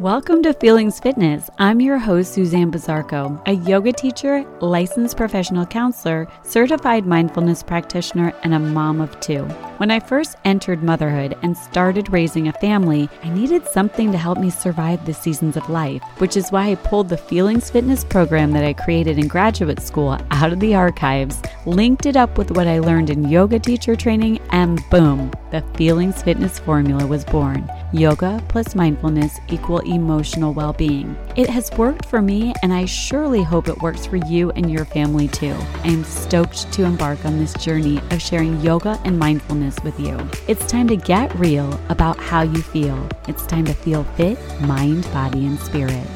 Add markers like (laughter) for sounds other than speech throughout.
Welcome to Feelings Fitness. I'm your host, Suzanne Bizarco, a yoga teacher, licensed professional counselor, certified mindfulness practitioner, and a mom of two. When I first entered motherhood and started raising a family, I needed something to help me survive the seasons of life, which is why I pulled the Feelings Fitness program that I created in graduate school out of the archives, linked it up with what I learned in yoga teacher training, and boom, the Feelings Fitness formula was born. Yoga plus mindfulness equal emotional well being. It has worked for me, and I surely hope it works for you and your family too. I am stoked to embark on this journey of sharing yoga and mindfulness with you. It's time to get real about how you feel. It's time to feel fit, mind, body, and spirit.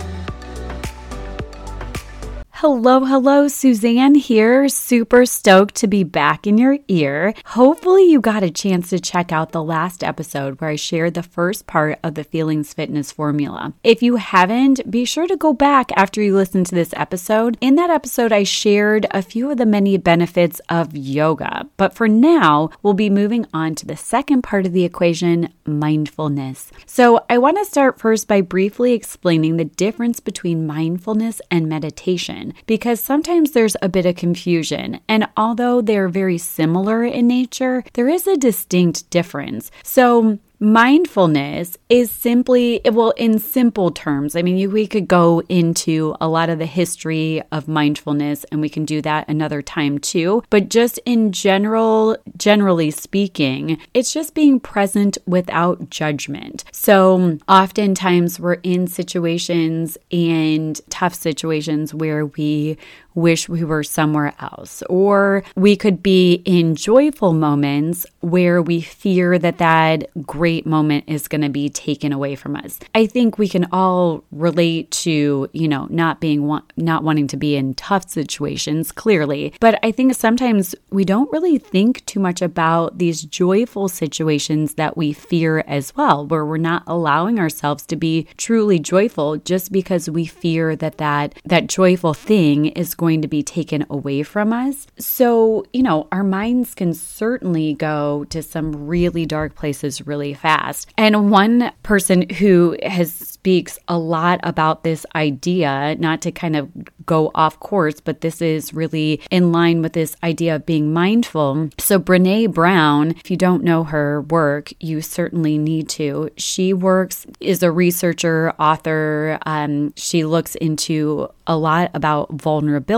Hello, hello, Suzanne here. Super stoked to be back in your ear. Hopefully, you got a chance to check out the last episode where I shared the first part of the Feelings Fitness formula. If you haven't, be sure to go back after you listen to this episode. In that episode, I shared a few of the many benefits of yoga. But for now, we'll be moving on to the second part of the equation mindfulness. So, I want to start first by briefly explaining the difference between mindfulness and meditation because sometimes there's a bit of confusion. And although they're very similar in nature, there is a distinct difference. So, Mindfulness is simply, well, in simple terms, I mean, we could go into a lot of the history of mindfulness and we can do that another time too. But just in general, generally speaking, it's just being present without judgment. So oftentimes we're in situations and tough situations where we wish we were somewhere else. Or we could be in joyful moments where we fear that that great moment is going to be taken away from us. I think we can all relate to, you know, not being not wanting to be in tough situations clearly, but I think sometimes we don't really think too much about these joyful situations that we fear as well, where we're not allowing ourselves to be truly joyful just because we fear that that that joyful thing is going to be taken away from us. So, you know, our minds can certainly go to some really dark places really fast. And one person who has speaks a lot about this idea, not to kind of go off course, but this is really in line with this idea of being mindful. So, Brene Brown, if you don't know her work, you certainly need to. She works, is a researcher, author. Um, she looks into a lot about vulnerability.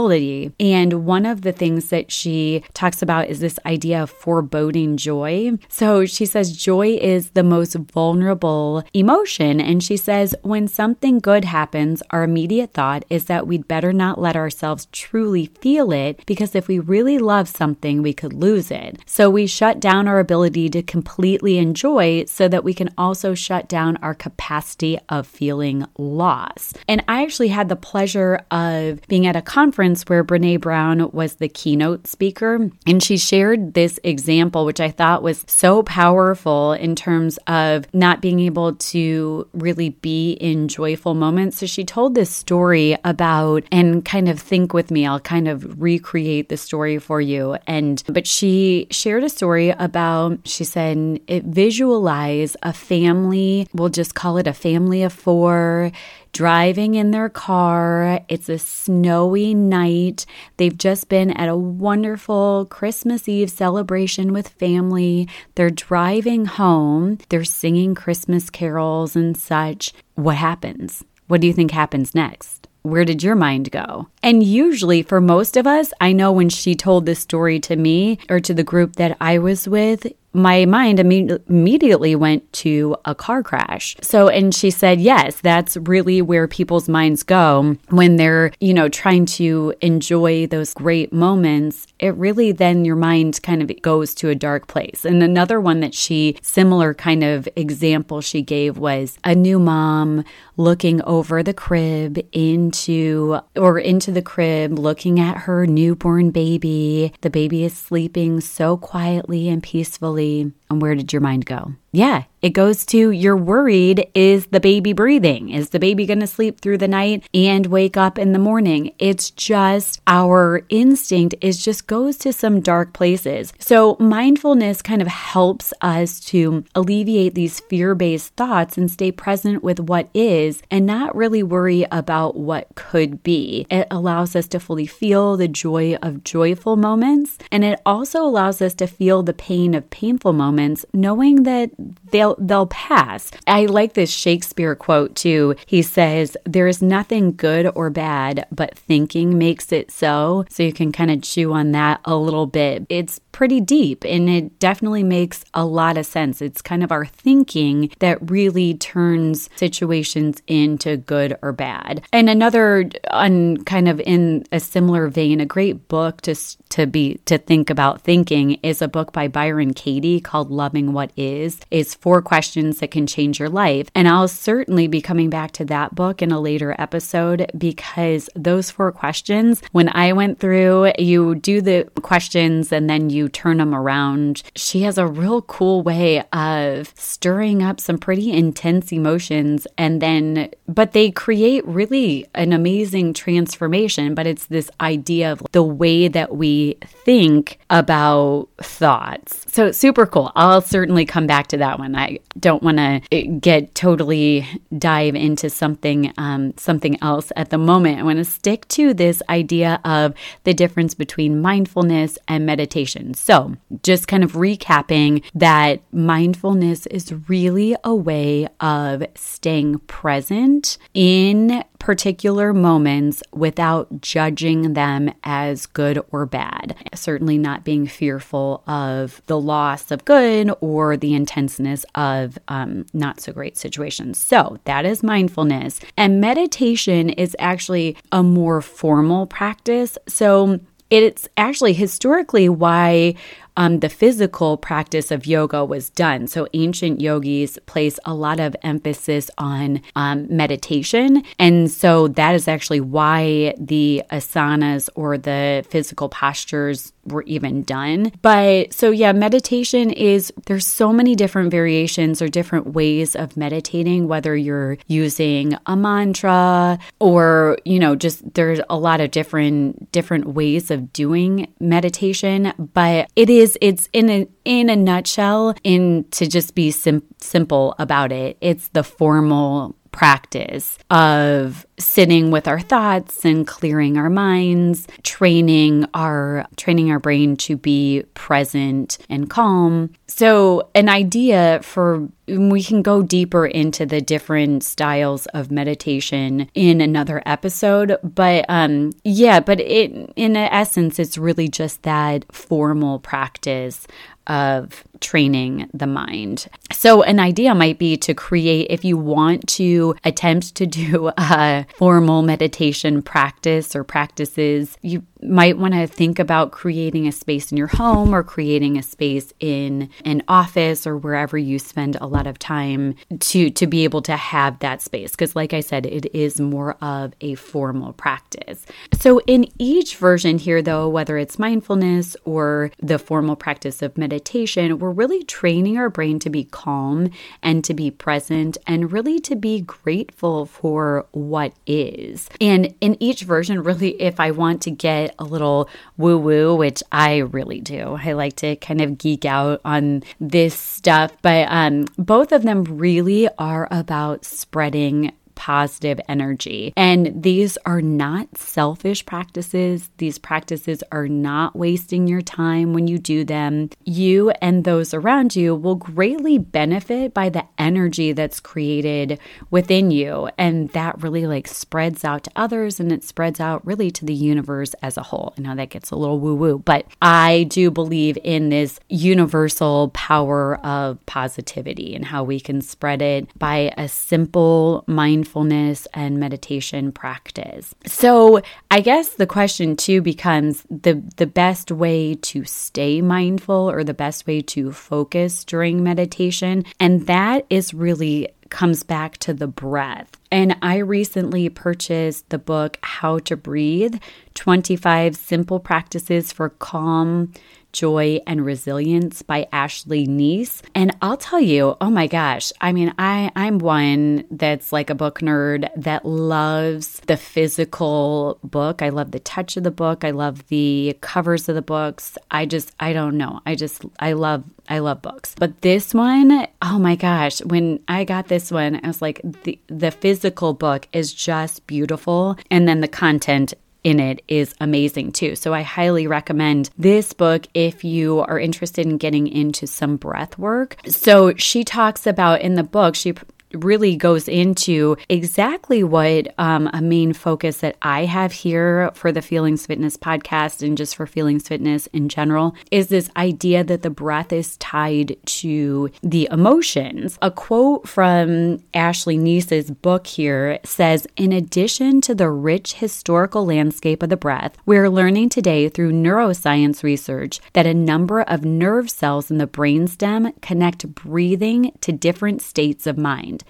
And one of the things that she talks about is this idea of foreboding joy. So she says joy is the most vulnerable emotion. And she says when something good happens, our immediate thought is that we'd better not let ourselves truly feel it because if we really love something, we could lose it. So we shut down our ability to completely enjoy so that we can also shut down our capacity of feeling loss. And I actually had the pleasure of being at a conference where Brene Brown was the keynote speaker. And she shared this example, which I thought was so powerful in terms of not being able to really be in joyful moments. So she told this story about, and kind of think with me, I'll kind of recreate the story for you. And, but she shared a story about, she said, it visualize a family, we'll just call it a family of four driving in their car. It's a snowy night. They've just been at a wonderful Christmas Eve celebration with family. They're driving home. They're singing Christmas carols and such. What happens? What do you think happens next? Where did your mind go? And usually, for most of us, I know when she told this story to me or to the group that I was with, my mind immediately went to a car crash. So, and she said, yes, that's really where people's minds go when they're, you know, trying to enjoy those great moments. It really then your mind kind of goes to a dark place. And another one that she, similar kind of example she gave was a new mom looking over the crib into, or into the crib, looking at her newborn baby. The baby is sleeping so quietly and peacefully and where did your mind go? Yeah, it goes to you're worried is the baby breathing? Is the baby going to sleep through the night and wake up in the morning? It's just our instinct is just goes to some dark places. So mindfulness kind of helps us to alleviate these fear-based thoughts and stay present with what is and not really worry about what could be. It allows us to fully feel the joy of joyful moments and it also allows us to feel the pain of painful moments knowing that they'll they'll pass. I like this Shakespeare quote too. He says, "There is nothing good or bad, but thinking makes it so." So you can kind of chew on that a little bit. It's pretty deep and it definitely makes a lot of sense. It's kind of our thinking that really turns situations into good or bad. And another on kind of in a similar vein, a great book to to be to think about thinking is a book by Byron Katie called Loving What Is. It's four questions that can change your life. And I'll certainly be coming back to that book in a later episode because those four questions, when I went through, you do the questions and then you turn them around. She has a real cool way of stirring up some pretty intense emotions and then but they create really an amazing transformation, but it's this idea of the way that we think about thoughts. So super cool. I'll certainly come back to that one. I don't want to eh, get totally dive into something um, something else at the moment. I want to stick to this idea of the difference between mindfulness and meditation. So just kind of recapping that mindfulness is really a way of staying present in particular moments without judging them as good or bad. Certainly not being fearful of the loss of good or the intenseness of um, not so great situations. So that is mindfulness. And meditation is actually a more formal practice. So it's actually historically why um, the physical practice of yoga was done. So ancient yogis place a lot of emphasis on um, meditation. And so that is actually why the asanas or the physical postures were even done. But so, yeah, meditation is there's so many different variations or different ways of meditating, whether you're using a mantra or, you know, just there's a lot of different different ways of doing meditation, but it is is it's in a in a nutshell in to just be sim- simple about it. It's the formal practice of sitting with our thoughts and clearing our minds, training our training our brain to be present and calm. So, an idea for we can go deeper into the different styles of meditation in another episode, but um yeah, but it in essence it's really just that formal practice of training the mind. So, an idea might be to create, if you want to attempt to do a formal meditation practice or practices, you might want to think about creating a space in your home or creating a space in an office or wherever you spend a lot of time to to be able to have that space because like I said it is more of a formal practice. So in each version here though whether it's mindfulness or the formal practice of meditation we're really training our brain to be calm and to be present and really to be grateful for what is. And in each version really if I want to get a little woo woo, which I really do. I like to kind of geek out on this stuff, but um, both of them really are about spreading positive energy. And these are not selfish practices. These practices are not wasting your time when you do them. You and those around you will greatly benefit by the energy that's created within you. And that really like spreads out to others and it spreads out really to the universe as a whole. I know that gets a little woo woo, but I do believe in this universal power of positivity and how we can spread it by a simple mind mindfulness and meditation practice. So, I guess the question too becomes the the best way to stay mindful or the best way to focus during meditation, and that is really comes back to the breath. And I recently purchased the book How to Breathe 25 Simple Practices for Calm, Joy, and Resilience by Ashley Neese. And I'll tell you, oh my gosh, I mean, I, I'm one that's like a book nerd that loves the physical book. I love the touch of the book. I love the covers of the books. I just, I don't know. I just, I love I love books. But this one, oh my gosh, when I got this one, I was like, the, the physical book is just beautiful. And then the content in it is amazing too. So I highly recommend this book if you are interested in getting into some breath work. So she talks about in the book, she really goes into exactly what um, a main focus that I have here for the Feelings Fitness podcast and just for Feelings Fitness in general is this idea that the breath is tied to the emotions. A quote from Ashley Neese's book here says In addition to the rich historical landscape of the breath, we're learning today through neuroscience research that a number of nerve cells in the brainstem connect breathing to different states of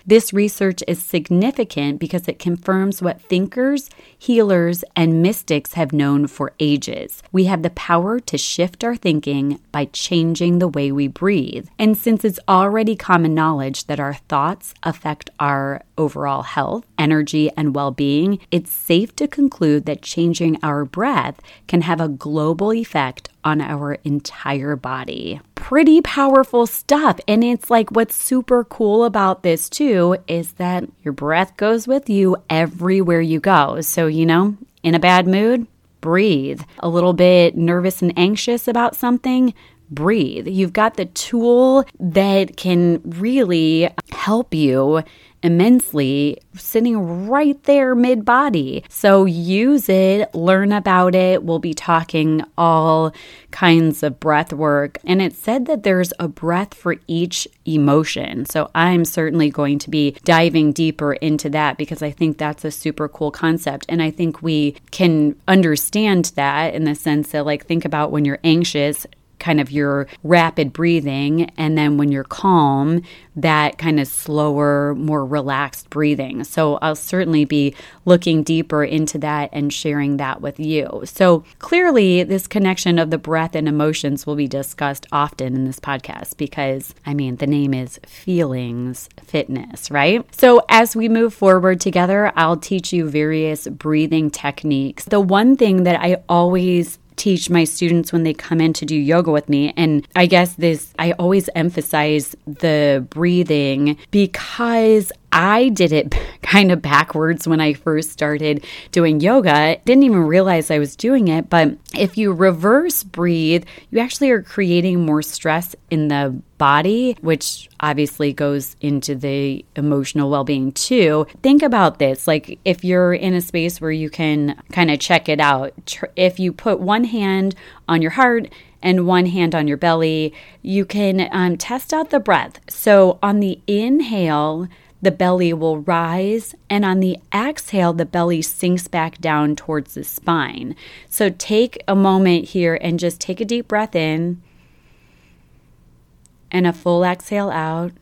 This research is significant because it confirms what thinkers, healers, and mystics have known for ages. We have the power to shift our thinking by changing the way we breathe. And since it's already common knowledge that our thoughts affect our overall health, energy, and well being, it's safe to conclude that changing our breath can have a global effect on our entire body. Pretty powerful stuff. And it's like what's super cool about this too is that your breath goes with you everywhere you go. So, you know, in a bad mood, breathe. A little bit nervous and anxious about something, breathe. You've got the tool that can really help you immensely sitting right there mid body. So use it, learn about it. We'll be talking all kinds of breath work. And it said that there's a breath for each emotion. So I'm certainly going to be diving deeper into that because I think that's a super cool concept. And I think we can understand that in the sense that, like, think about when you're anxious kind of your rapid breathing. And then when you're calm, that kind of slower, more relaxed breathing. So I'll certainly be looking deeper into that and sharing that with you. So clearly, this connection of the breath and emotions will be discussed often in this podcast because, I mean, the name is Feelings Fitness, right? So as we move forward together, I'll teach you various breathing techniques. The one thing that I always teach my students when they come in to do yoga with me. And I guess this, I always emphasize the breathing because I did it (laughs) kind of backwards when I first started doing yoga. Didn't even realize I was doing it. But if you reverse breathe, you actually are creating more stress in the body, which obviously goes into the emotional well being too. Think about this like if you're in a space where you can kind of check it out, if you put one hand on your heart, and one hand on your belly, you can um, test out the breath. So on the inhale, the belly will rise, and on the exhale, the belly sinks back down towards the spine. So take a moment here and just take a deep breath in and a full exhale out.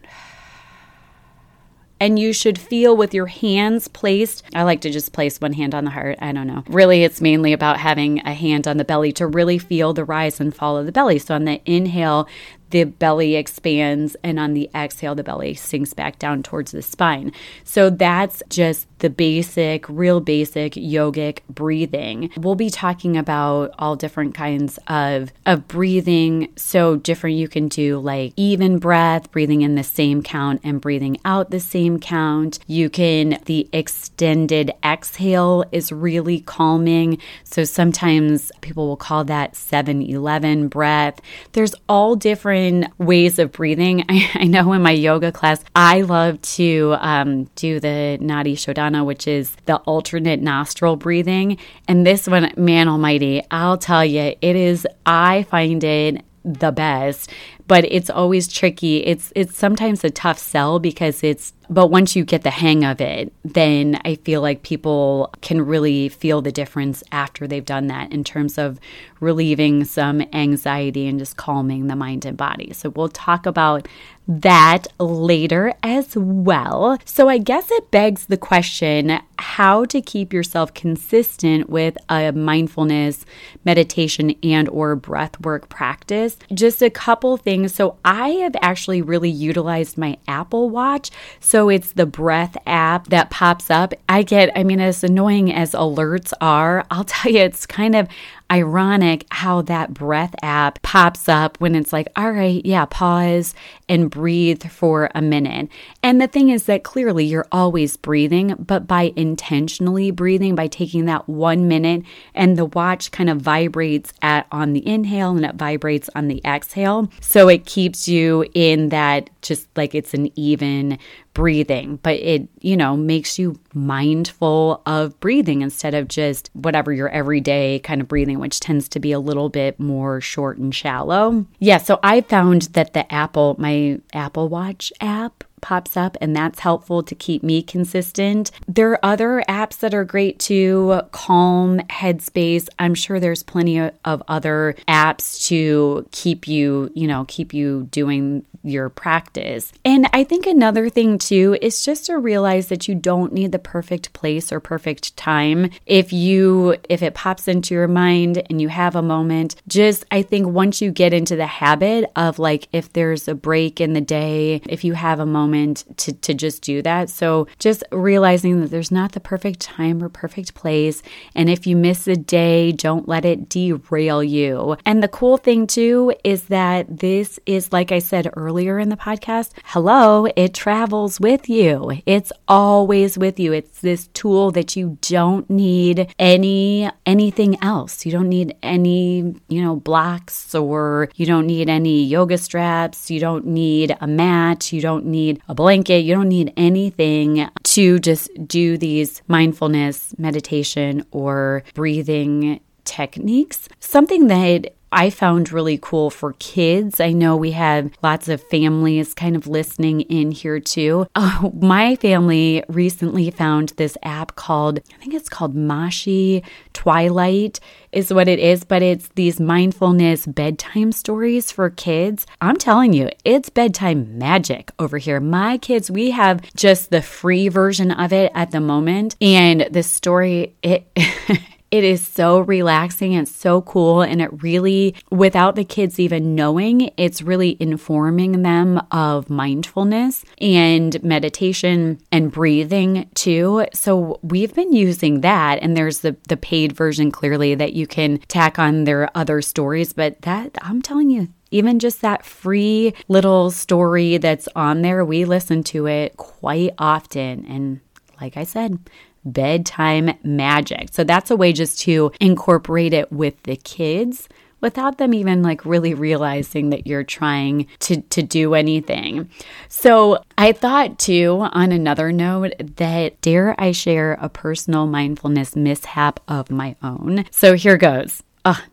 And you should feel with your hands placed. I like to just place one hand on the heart. I don't know. Really, it's mainly about having a hand on the belly to really feel the rise and fall of the belly. So on the inhale, the belly expands, and on the exhale, the belly sinks back down towards the spine. So that's just the basic, real basic yogic breathing. We'll be talking about all different kinds of, of breathing. So different you can do like even breath, breathing in the same count and breathing out the same count. You can, the extended exhale is really calming. So sometimes people will call that 7 11 breath. There's all different different ways of breathing. (laughs) I, I know in my yoga class, I love to um, do the Nadi Shodhana, which is the alternate nostril breathing. And this one, man almighty, I'll tell you, it is, I find it the best but it's always tricky. It's it's sometimes a tough sell because it's but once you get the hang of it, then I feel like people can really feel the difference after they've done that in terms of relieving some anxiety and just calming the mind and body. So we'll talk about that later as well. So I guess it begs the question how to keep yourself consistent with a mindfulness meditation and or breath work practice. Just a couple things. So I have actually really utilized my Apple Watch. So it's the breath app that pops up. I get I mean as annoying as alerts are, I'll (laughs) tell you it's kind of ironic how that breath app pops up when it's like, all right, yeah, pause and breathe for a minute. And the thing is that clearly you're always breathing, but by intentionally breathing, by taking that one minute and the watch kind of vibrates at on the inhale and it vibrates on the exhale. So it keeps you in that just like it's an even breathing, but it, you know, makes you mindful of breathing instead of just whatever your everyday kind of breathing, which tends to be a little bit more short and shallow. Yeah, so I found that the Apple, my Apple Watch app, pops up, and that's helpful to keep me consistent. There are other apps that are great too Calm, Headspace. I'm sure there's plenty of other apps to keep you, you know, keep you doing your practice. And I think another thing too is just to realize that you don't need the perfect place or perfect time. If you if it pops into your mind and you have a moment, just I think once you get into the habit of like if there's a break in the day, if you have a moment moment to, to just do that. So just realizing that there's not the perfect time or perfect place. And if you miss a day, don't let it derail you. And the cool thing too is that this is, like I said earlier in the podcast, hello, it travels with you. It's always with you. It's this tool that you don't need any anything else. You don't need any, you know, blocks or you don't need any yoga straps. You don't need a mat. You don't need a blanket. You don't need anything to just do these mindfulness meditation or breathing techniques. Something that I found really cool for kids. I know we have lots of families kind of listening in here too. Oh, (laughs) my family recently found this app called, I think it's called Moshi Twilight, is what it is, but it's these mindfulness bedtime stories for kids. I'm telling you, it's bedtime magic over here. My kids, we have just the free version of it at the moment, and the story, it. (laughs) It is so relaxing and so cool. And it really, without the kids even knowing, it's really informing them of mindfulness and meditation and breathing too. So we've been using that. And there's the, the paid version clearly that you can tack on their other stories. But that, I'm telling you, even just that free little story that's on there, we listen to it quite often. And like I said, bedtime magic. So that's a way just to incorporate it with the kids without them even like really realizing that you're trying to to do anything. So, I thought too on another note that dare I share a personal mindfulness mishap of my own. So, here goes.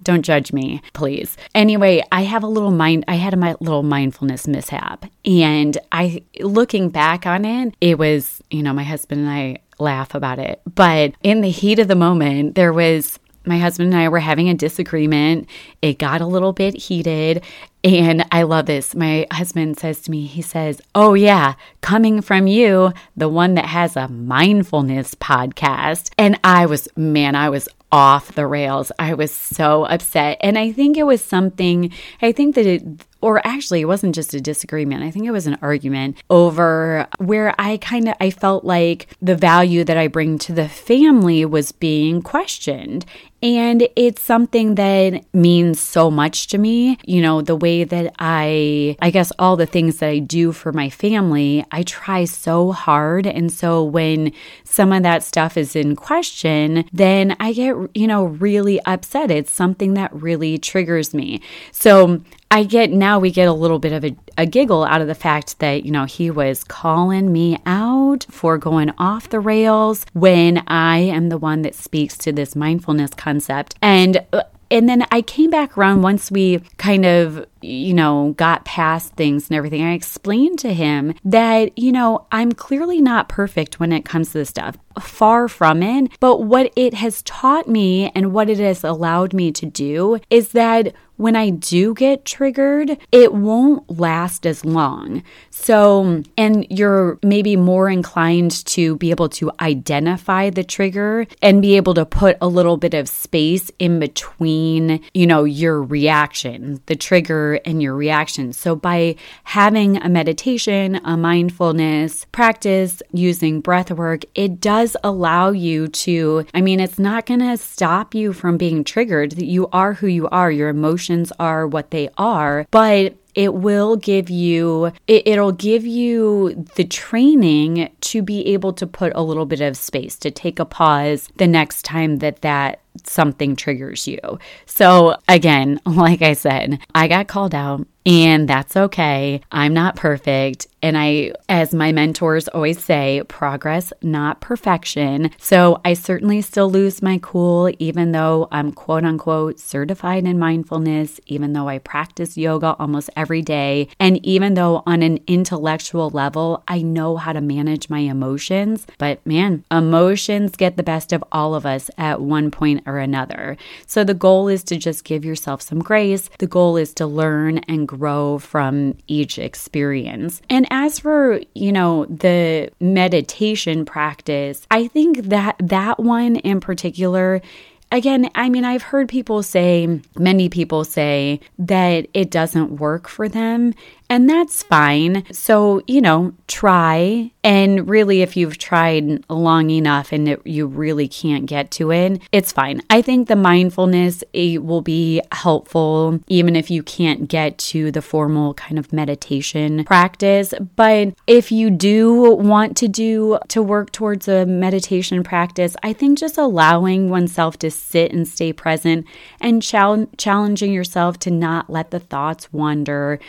Don't judge me, please. Anyway, I have a little mind I had a little mindfulness mishap. And I looking back on it, it was, you know, my husband and I laugh about it. But in the heat of the moment, there was my husband and I were having a disagreement. It got a little bit heated. And I love this. My husband says to me, he says, Oh, yeah, coming from you, the one that has a mindfulness podcast. And I was, man, I was off the rails. I was so upset. And I think it was something, I think that it, or actually it wasn't just a disagreement i think it was an argument over where i kind of i felt like the value that i bring to the family was being questioned and it's something that means so much to me. You know, the way that I, I guess all the things that I do for my family, I try so hard. And so when some of that stuff is in question, then I get, you know, really upset. It's something that really triggers me. So I get now we get a little bit of a, a, giggle out of the fact that, you know, he was calling me out for going off the rails when I am the one that speaks to this mindfulness concept. And uh, and then I came back around once we kind of you know, got past things and everything, I explained to him that, you know, I'm clearly not perfect when it comes to this stuff. Far from it. But what it has taught me and what it has allowed me to do is that when I do get triggered, it won't last as long. So, and you're maybe more inclined to be able to identify the trigger and be able to put a little bit of space in between, you know, your reaction, the trigger and your reaction. So, by having a meditation, a mindfulness practice using breath work, it does allow you to, I mean, it's not going to stop you from being triggered. You are who you are, your emotions are what they are, but it will give you it, will give you the training to be able to put a little bit of space to take a pause the next time that that something triggers you. So, again, (laughs) like I said, I got called out and that's okay. I'm not perfect. And I, as my mentors always say, progress, not perfection. So I certainly still lose my cool, even though I'm quote unquote certified in mindfulness, even though I practice yoga almost every day. And even though on an intellectual level, I know how to manage my emotions. But man, emotions get the best of all of us at one point or another. So the goal is to just give yourself some grace. The goal is to learn and grow from each experience. And as for, you know, the meditation practice, I think that that one in particular again, I mean, I've heard people say, many people say that it doesn't work for them. And that's fine. So, you know, try. And really, if you've tried long enough and it, you really can't get to it, it's fine. I think the mindfulness it will be helpful, even if you can't get to the formal kind of meditation practice. But if you do want to do to work towards a meditation practice, I think just allowing oneself to sit and stay present and challenging yourself to not let the thoughts wander.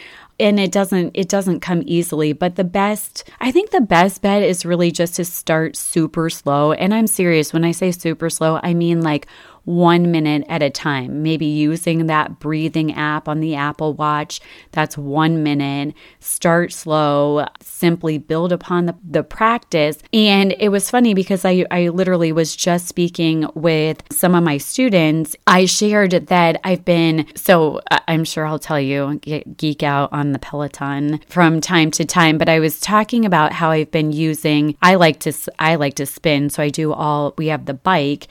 And it doesn't it doesn't come easily but the best i think the best bet is really just to start super slow. And i'm serious. When i say super slow i mean like one minute at a time. Maybe using that breathing app on the Apple Watch. That's one minute. Start slow, simply build upon the, the practice. And it was funny because I, I literally was just speaking with some of my students. I shared that I've been, so I'm sure I'll tell you, geek out on the Peloton from time to time, but I was talking about how I've been using, I like to, I like to spin. So I do all, we have the bike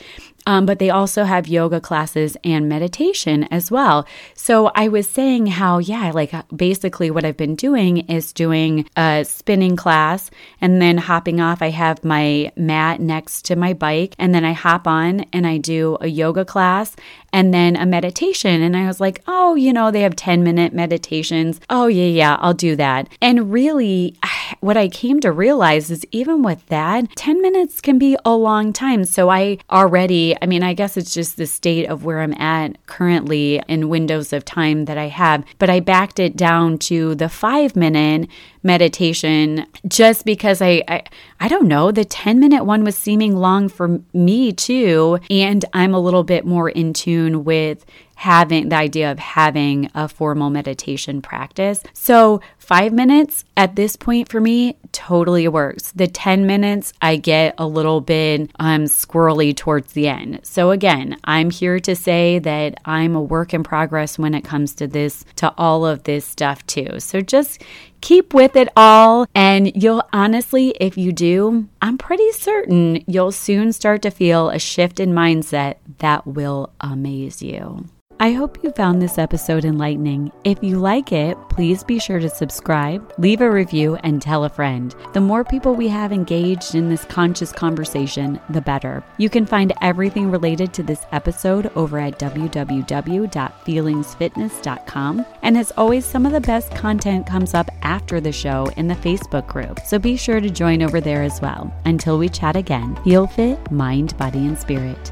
um, but they also have yoga classes and meditation as well. So I was saying how, yeah, like uh, basically what I've been doing is doing a spinning class and then hopping off. I have my mat next to my bike and then I hop on and I do a yoga class and then a meditation. And I was like, oh, you know, they have 10 minute meditations. Oh, yeah, yeah, I'll do that. And really, what I came to realize is even with that, 10 minutes can be a long time. So I already, I mean, I guess it's just the state of where I'm at currently in windows of time that I have, but I backed it down to the five minute meditation just because I, I I don't know, the 10 minute one was seeming long for me too. And I'm a little bit more in tune with having the idea of having a formal meditation practice. So, five minutes at this point for me totally works. The 10 minutes, I get a little bit um, squirrely towards the end. So, again, I'm here to say that I'm a work in progress when it comes to this, to all of this stuff too. So, just keep with it all. And you'll honestly, if you do, I'm pretty certain you'll soon start to feel a shift in mindset that will amaze you. I hope you found this episode enlightening. If you like it, please be sure to subscribe, leave a review, and tell a friend. The more people we have engaged in this conscious conversation, the better. You can find everything related to this episode over at www.feelingsfitness.com. And as always, some of the best content comes up after the show in the Facebook group, so be sure to join over there as well. Until we chat again, feel fit, mind, body, and spirit.